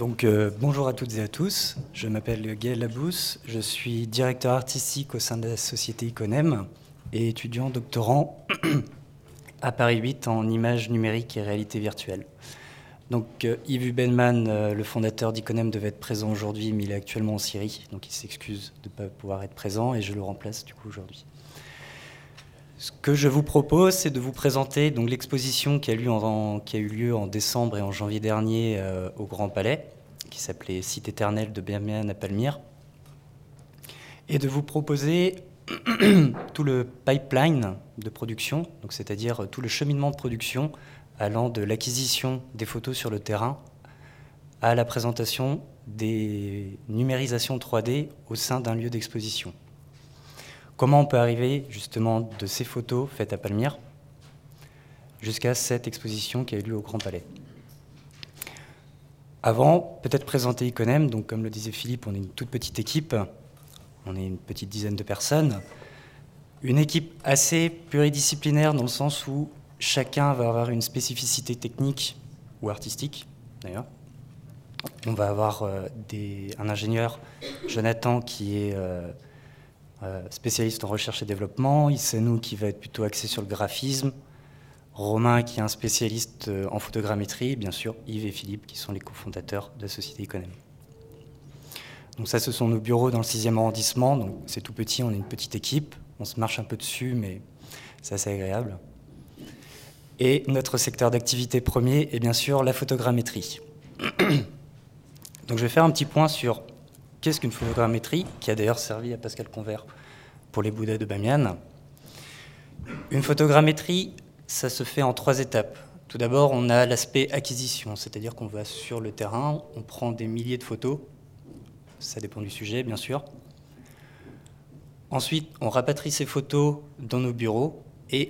Donc euh, bonjour à toutes et à tous, je m'appelle Gaël Labousse, je suis directeur artistique au sein de la société Iconem et étudiant doctorant à Paris 8 en images numériques et réalité virtuelle. Donc euh, Yves Benman, euh, le fondateur d'Iconem, devait être présent aujourd'hui, mais il est actuellement en Syrie, donc il s'excuse de ne pas pouvoir être présent et je le remplace du coup aujourd'hui. Ce que je vous propose, c'est de vous présenter donc l'exposition qui, a eu lieu en décembre et en janvier dernier euh, au Grand Palais, qui s'appelait Site éternel de Bermian à Palmyre, et de vous proposer tout le pipeline de production, c'est-à-dire tout le cheminement de production allant de l'acquisition des photos sur le terrain à la présentation des numérisations 3D au sein d'un lieu d'exposition. Comment on peut arriver justement de ces photos faites à Palmyre jusqu'à cette exposition qui a eu lieu au Grand Palais. Avant, peut-être présenter Iconem, donc comme le disait Philippe, on est une toute petite équipe, on est une petite dizaine de personnes, une équipe assez pluridisciplinaire dans le sens où chacun va avoir une spécificité technique ou artistique d'ailleurs. On va avoir euh, un ingénieur, Jonathan, qui est... Euh, spécialiste en recherche et développement, nous qui va être plutôt axé sur le graphisme, Romain qui est un spécialiste euh, en photogrammétrie, bien sûr Yves et Philippe qui sont les cofondateurs de la société économique. Donc ça, ce sont nos bureaux dans le 6e arrondissement, donc c'est tout petit, on est une petite équipe, on se marche un peu dessus, mais c'est assez agréable. Et notre secteur d'activité premier est bien sûr la photogrammétrie. Donc je vais faire un petit point sur Qu'est-ce qu'une photogrammétrie Qui a d'ailleurs servi à Pascal Convert pour les Bouddhas de Bamiyan. Une photogrammétrie, ça se fait en trois étapes. Tout d'abord, on a l'aspect acquisition, c'est-à-dire qu'on va sur le terrain, on prend des milliers de photos, ça dépend du sujet bien sûr. Ensuite, on rapatrie ces photos dans nos bureaux et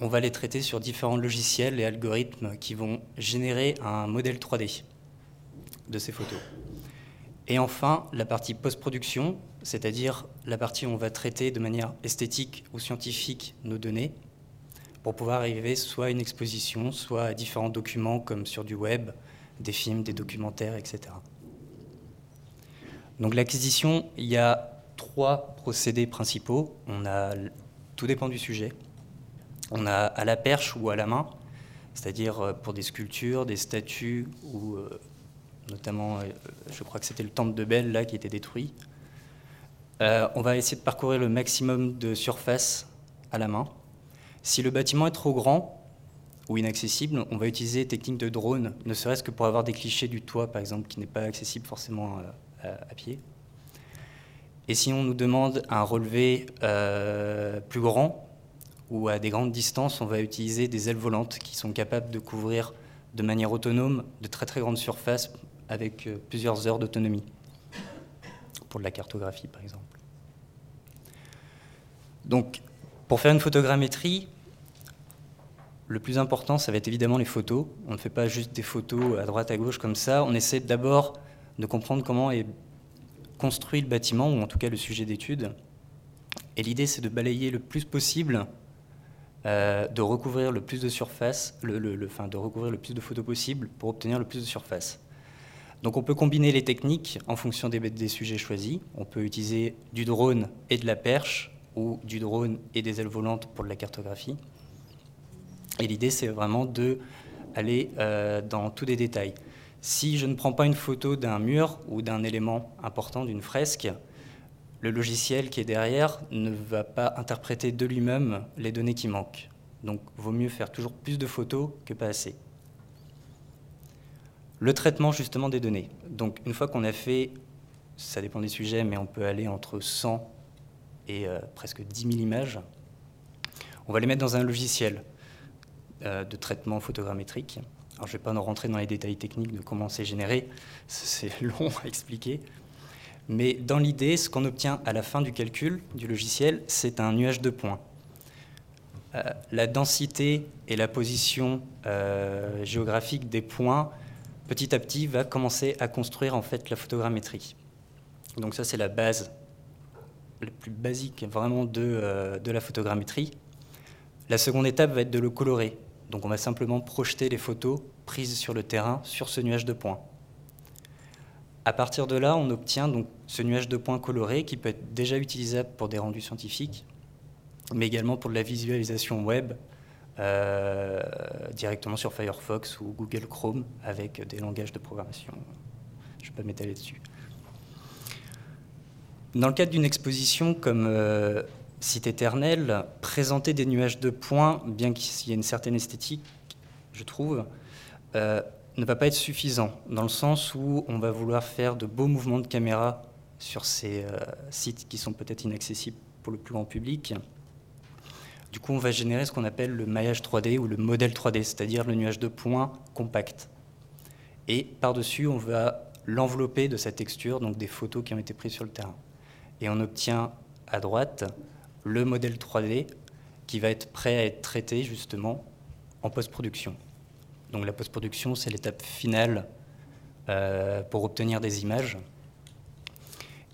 on va les traiter sur différents logiciels et algorithmes qui vont générer un modèle 3D de ces photos. Et enfin, la partie post-production, c'est-à-dire la partie où on va traiter de manière esthétique ou scientifique nos données pour pouvoir arriver soit à une exposition, soit à différents documents comme sur du web, des films, des documentaires, etc. Donc l'acquisition, il y a trois procédés principaux. On a, tout dépend du sujet. On a à la perche ou à la main, c'est-à-dire euh, pour des sculptures, des statues ou euh, notamment, euh, je crois que c'était le temple de Belle là qui était détruit. Euh, on va essayer de parcourir le maximum de surface à la main. Si le bâtiment est trop grand ou inaccessible, on va utiliser des techniques de drone, ne serait-ce que pour avoir des clichés du toit, par exemple, qui n'est pas accessible forcément euh, à, pied. Et si on nous demande un relevé plus grand ou à des grandes distances, on va utiliser des ailes volantes qui sont capables de couvrir de manière autonome de très très grandes surfaces avec euh, plusieurs heures d'autonomie, pour de la cartographie par exemple. Donc, pour faire une photogrammétrie, le plus important, ça va être évidemment les photos. On ne fait pas juste des photos à droite, à gauche comme ça. On essaie d'abord de comprendre comment est construit le bâtiment, ou en tout cas le sujet d'étude. Et l'idée, c'est de balayer le plus possible, euh, de recouvrir le plus de surface, le, de recouvrir le plus de photos possible pour obtenir le plus de surface. Donc on peut combiner les techniques en fonction des, sujets choisis. On peut utiliser du drone et de la perche ou du drone et des ailes volantes pour de la cartographie. Et l'idée, c'est vraiment de aller euh, dans tous les détails. Si je ne prends pas une photo d'un mur ou d'un élément important, d'une fresque, le logiciel qui est derrière ne va pas interpréter de lui-même les données qui manquent. Donc, vaut mieux faire toujours plus de photos que pas assez le traitement justement des données. Donc une fois qu'on a fait, ça dépend des sujets, mais on peut aller entre 100 et euh, presque 10 000 images, on va les mettre dans un logiciel euh, de traitement photogrammétrique. Alors je ne vais pas nous rentrer dans les détails techniques de comment c'est généré, c'est long à expliquer. Mais dans l'idée, ce qu'on obtient à la fin du calcul du logiciel, c'est un nuage de points. Euh, la densité et la position géographique des points petit à petit, va commencer à construire en fait la photogrammétrie. Donc ça, c'est la base la plus basique vraiment de, euh, de la photogrammétrie. La seconde étape va être de le colorer. Donc on va simplement projeter les photos prises sur le terrain sur ce nuage de points. À partir de là, on obtient donc ce nuage de points colorés qui peut être déjà utilisable pour des rendus scientifiques, mais également pour de la visualisation web euh, directement sur Firefox ou Google Chrome avec des langages de programmation. Je ne vais pas m'étaler dessus. Dans le cadre d'une exposition comme euh, Site éternel, présenter des nuages de points, bien qu'il y ait une certaine esthétique, je trouve, euh, ne va pas être suffisant, dans le sens où on va vouloir faire de beaux mouvements de caméra sur ces sites qui sont peut-être inaccessibles pour le plus grand public. Du coup, on va générer ce qu'on appelle le maillage 3D ou le modèle 3D, c'est-à-dire le nuage de points compact. Et par-dessus, on va l'envelopper de sa texture, donc des photos qui ont été prises sur le terrain. Et on obtient à droite le modèle 3D qui va être prêt à être traité justement en post-production. Donc la post-production, c'est l'étape finale euh, pour obtenir des images.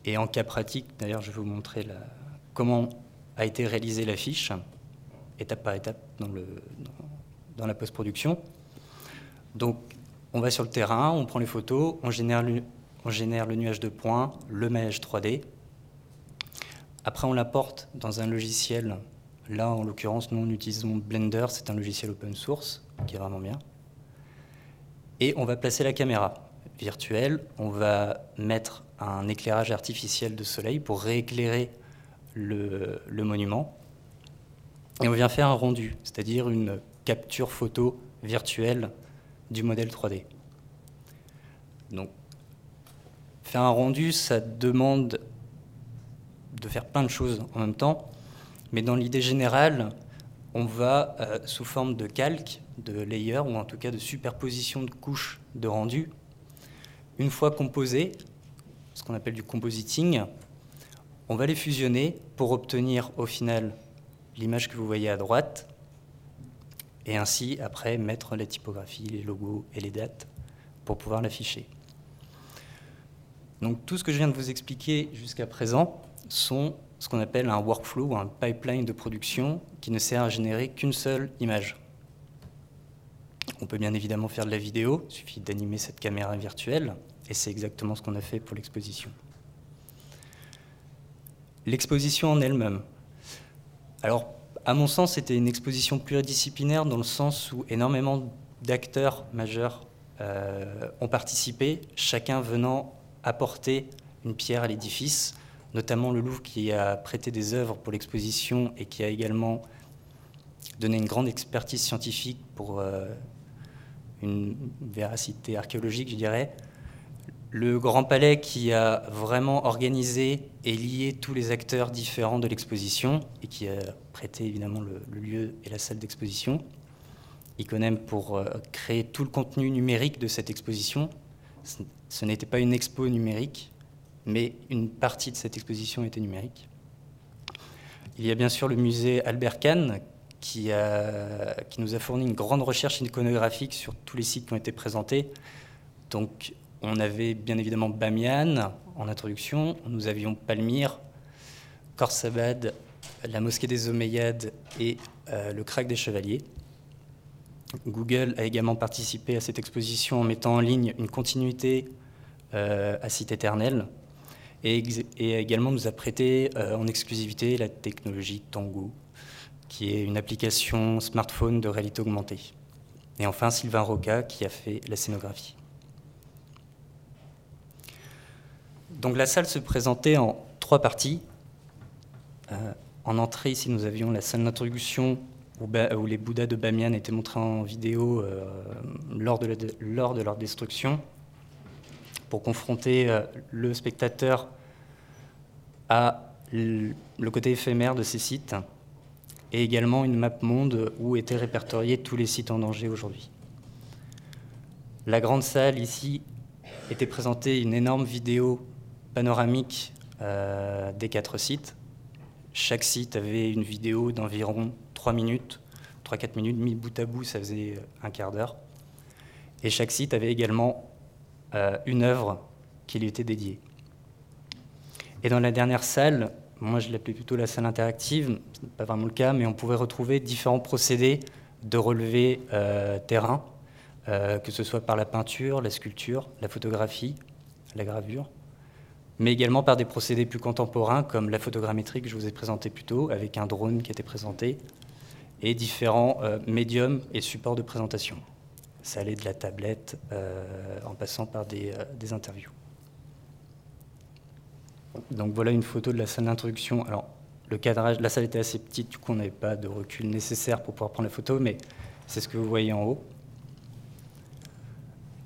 Et en cas pratique, d'ailleurs, je vais vous montrer comment a été réalisée l'affiche, étape par étape dans, le, dans, la post-production. Donc, on va sur le terrain, on prend les photos, on génère le, nuage de points, le maillage 3D. Après, on l'apporte dans un logiciel. Là, en l'occurrence, nous, on utilisons Blender, c'est un logiciel open source qui est vraiment bien. Et on va placer la caméra virtuelle, on va mettre un éclairage artificiel de soleil pour rééclairer le, monument. Et on vient faire un rendu, c'est-à-dire une capture photo virtuelle du modèle 3D. Donc, faire un rendu, ça demande de faire plein de choses en même temps, mais dans l'idée générale, on va, euh, sous forme de calque, de layer, ou en tout cas de superposition de couches de rendu, une fois composées, ce qu'on appelle du compositing, on va les fusionner pour obtenir au final l'image que vous voyez à droite, et ainsi après mettre les typographies, les logos et les dates pour pouvoir l'afficher. Donc tout ce que je viens de vous expliquer jusqu'à présent sont ce qu'on appelle un workflow ou un pipeline de production qui ne sert à générer qu'une seule image. On peut bien évidemment faire de la vidéo, il suffit d'animer cette caméra virtuelle, et c'est exactement ce qu'on a fait pour l'exposition. L'exposition en elle-même. Alors, à mon sens, c'était une exposition pluridisciplinaire dans le sens où énormément d'acteurs majeurs euh, ont participé, chacun venant apporter une pierre à l'édifice notamment le Louvre qui a prêté des œuvres pour l'exposition et qui a également donné une grande expertise scientifique pour euh, une véracité archéologique, je dirais. Le Grand Palais qui a vraiment organisé et lié tous les acteurs différents de l'exposition et qui a prêté évidemment le, lieu et la salle d'exposition. Iconem pour euh, créer tout le contenu numérique de cette exposition. ce n'était pas une expo numérique, mais une partie de cette exposition était numérique. Il y a bien sûr le musée Albert Kahn qui, qui, nous a fourni une grande recherche iconographique sur tous les sites qui ont été présentés. Donc on avait bien évidemment Bamiyan en introduction, nous avions Palmyre, Khorsabad, la mosquée des Omeyyades et euh, le crack des Chevaliers. Google a également participé à cette exposition en mettant en ligne une continuité euh, à site éternel, et, également nous a prêté euh, en exclusivité la technologie Tango, qui est une application smartphone de réalité augmentée. Et enfin Sylvain Roca qui a fait la scénographie. Donc la salle se présentait en trois parties. Euh, en entrée, ici, nous avions la salle d'introduction où, les Bouddhas de Bamiyan étaient montrés en vidéo euh, lors, de leur destruction pour confronter euh, le spectateur à le côté éphémère de ces sites et également une map monde où étaient répertoriés tous les sites en danger aujourd'hui. La grande salle ici était présentée une énorme vidéo panoramique euh, des quatre sites. Chaque site avait une vidéo d'environ 3 minutes, 3-4 minutes, mis bout à bout, ça faisait un quart d'heure. Et chaque site avait également euh, une œuvre qui lui était dédiée. Et dans la dernière salle, moi je l'appelais plutôt la salle interactive, ce n'est pas vraiment le cas, mais on pouvait retrouver différents procédés de relevé euh, terrain, euh, que ce soit par la peinture, la sculpture, la photographie, la gravure, mais également par des procédés plus contemporains comme la photogrammétrie que je vous ai présenté plus tôt, avec un drone qui était présenté, et différents euh, médiums et supports de présentation. Ça allait de la tablette euh, en passant par des, euh, des, interviews. Donc voilà une photo de la salle d'introduction. Alors le cadrage, la salle était assez petite, du coup on n'avait pas de recul nécessaire pour pouvoir prendre la photo, mais c'est ce que vous voyez en haut.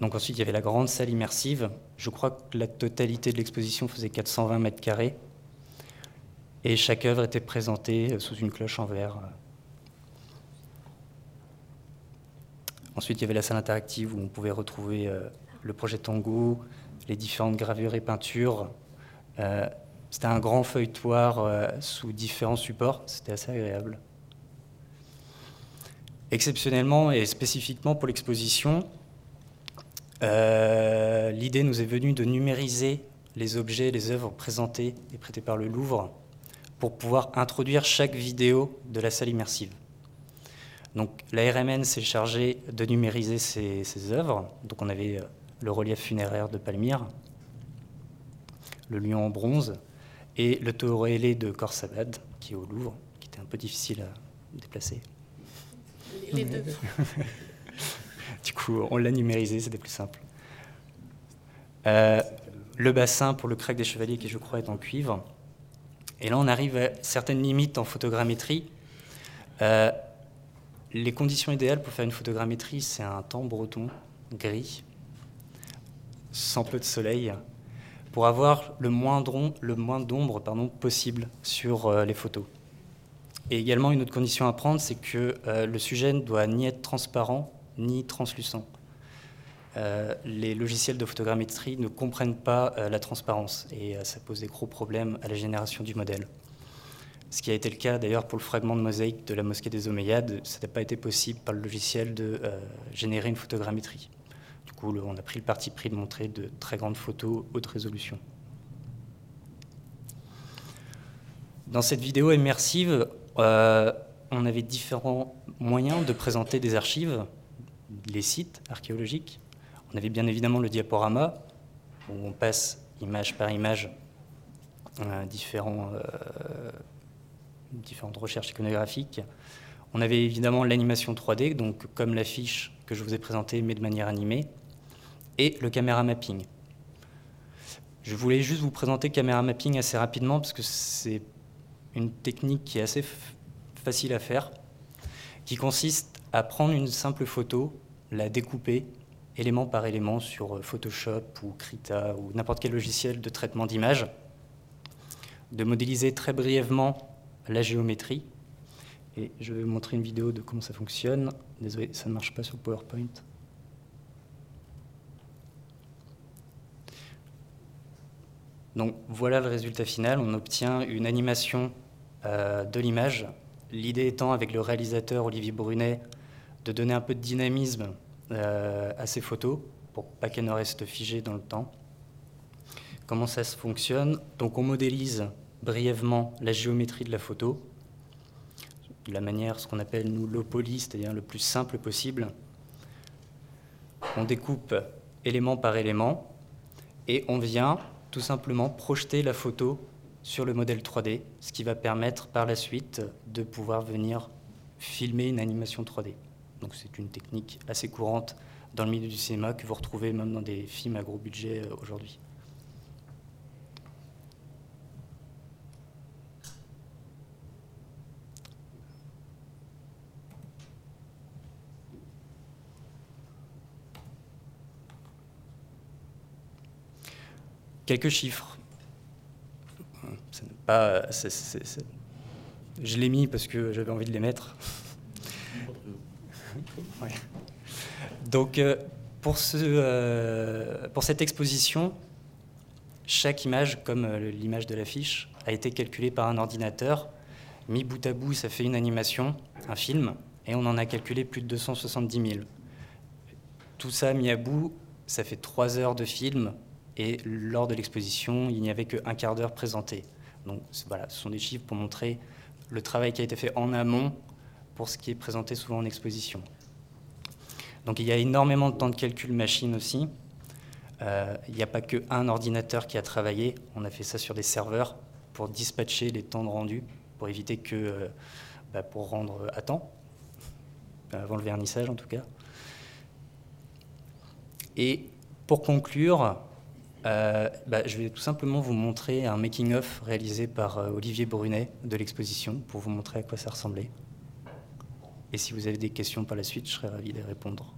Donc ensuite il y avait la grande salle immersive. Je crois que la totalité de l'exposition faisait 420 mètres carrés. Et chaque œuvre était présentée sous une cloche en verre Ensuite, il y avait la salle interactive où on pouvait retrouver euh, le projet Tango, les différentes gravures et peintures. Euh, c'était un grand feuilletoire euh, sous différents supports, c'était assez agréable. Exceptionnellement et spécifiquement pour l'exposition, l'idée nous est venue de numériser les objets, les œuvres présentées et prêtées par le Louvre pour pouvoir introduire chaque vidéo de la salle immersive. Donc la RMN s'est chargée de numériser ces, œuvres. Donc on avait euh, le relief funéraire de Palmyre, le lion en bronze et le taureau ailé de Corsabad, qui est au Louvre, qui était un peu difficile à déplacer. Les deux. on l'a numérisé, c'était plus simple. Euh, le bassin pour le crack des chevaliers, qui je crois est en cuivre. Et là, on arrive à certaines limites en photogrammétrie. Euh, les conditions idéales pour faire une photogrammétrie, c'est un temps breton gris, sans peu de soleil, pour avoir le moins d'ombre possible sur euh, les photos. Et également, une autre condition à prendre, c'est que le sujet ne doit ni être transparent ni translucent. Euh, les logiciels de photogrammétrie ne comprennent pas la transparence et ça pose des gros problèmes à la génération du modèle. Ce qui a été le cas d'ailleurs pour le fragment de mosaïque de la mosquée des Omeyyades, ça n'a pas été possible par le logiciel de euh, générer une photogrammétrie. Du coup, on a pris le parti pris de montrer de très grandes photos haute résolution. Dans cette vidéo immersive, euh, on avait différents moyens de présenter des archives, les sites archéologiques. On avait bien évidemment le diaporama, où on passe image par image euh, différents différentes recherches iconographiques. On avait évidemment l'animation 3D, donc comme l'affiche que je vous ai présentée, mais de manière animée, et le caméra mapping. Je voulais juste vous présenter caméra mapping assez rapidement parce que c'est une technique qui est assez facile à faire, qui consiste à prendre une simple photo, la découper élément par élément sur Photoshop ou Krita ou n'importe quel logiciel de traitement d'image, de modéliser très brièvement la géométrie. Et je vais vous montrer une vidéo de comment ça fonctionne. Désolé, ça ne marche pas sur PowerPoint. Donc voilà le résultat final. On obtient une animation euh, de l'image. L'idée étant, avec le réalisateur Olivier Brunet, de donner un peu de dynamisme euh, à ces photos pour pas qu'elles ne restent figées dans le temps. Comment ça se fonctionne? Donc on modélise brièvement la géométrie de la photo, de la manière, ce qu'on appelle nous l'opoly, c'est-à-dire le plus simple possible. On découpe élément par élément et on vient tout simplement projeter la photo sur le modèle 3D, ce qui va permettre par la suite de pouvoir venir filmer une animation 3D. Donc c'est une technique assez courante dans le milieu du cinéma que vous retrouvez même dans des films à gros budget euh, aujourd'hui. Quelques chiffres. Je l'ai mis parce que j'avais envie de les mettre. Donc, euh, pour, euh, pour cette exposition, chaque image, comme euh, l'image de l'affiche, a été calculée par un ordinateur. Mis bout à bout, ça fait une animation, un film, et on en a calculé plus de 270 000. Tout ça mis à bout, ça fait trois heures de film et lors de l'exposition, il n'y avait qu'un quart d'heure présenté. Donc voilà, ce sont des chiffres pour montrer le travail qui a été fait en amont pour ce qui est présenté souvent en exposition. Donc il y a énormément de temps de calcul machine aussi. Euh, il n'y a pas qu'un ordinateur qui a travaillé, on a fait ça sur des serveurs pour dispatcher les temps de rendu, pour éviter que, euh, bah, pour rendre à temps, avant le vernissage en tout cas. Et pour conclure, euh, bah, je vais tout simplement vous montrer un making-of réalisé par Olivier Brunet de l'exposition pour vous montrer à quoi ça ressemblait. Et si vous avez des questions par la suite, je serais ravi de répondre.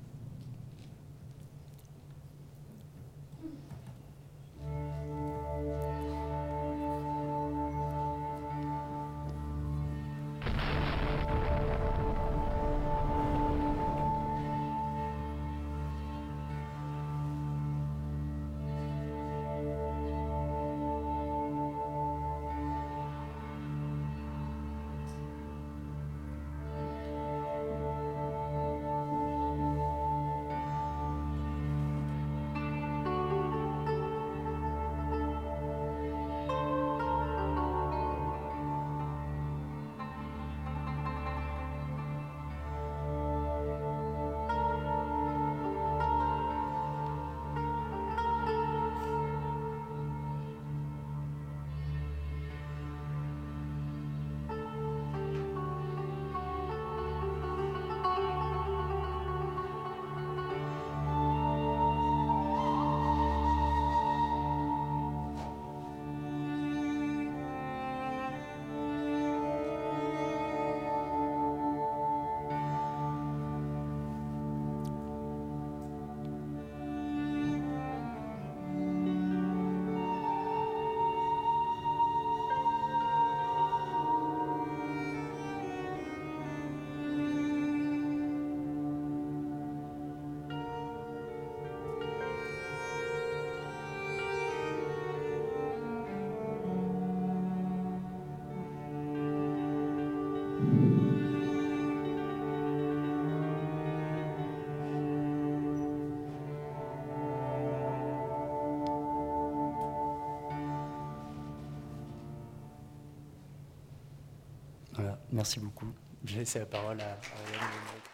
Merci beaucoup. Je vais laisser la parole à, à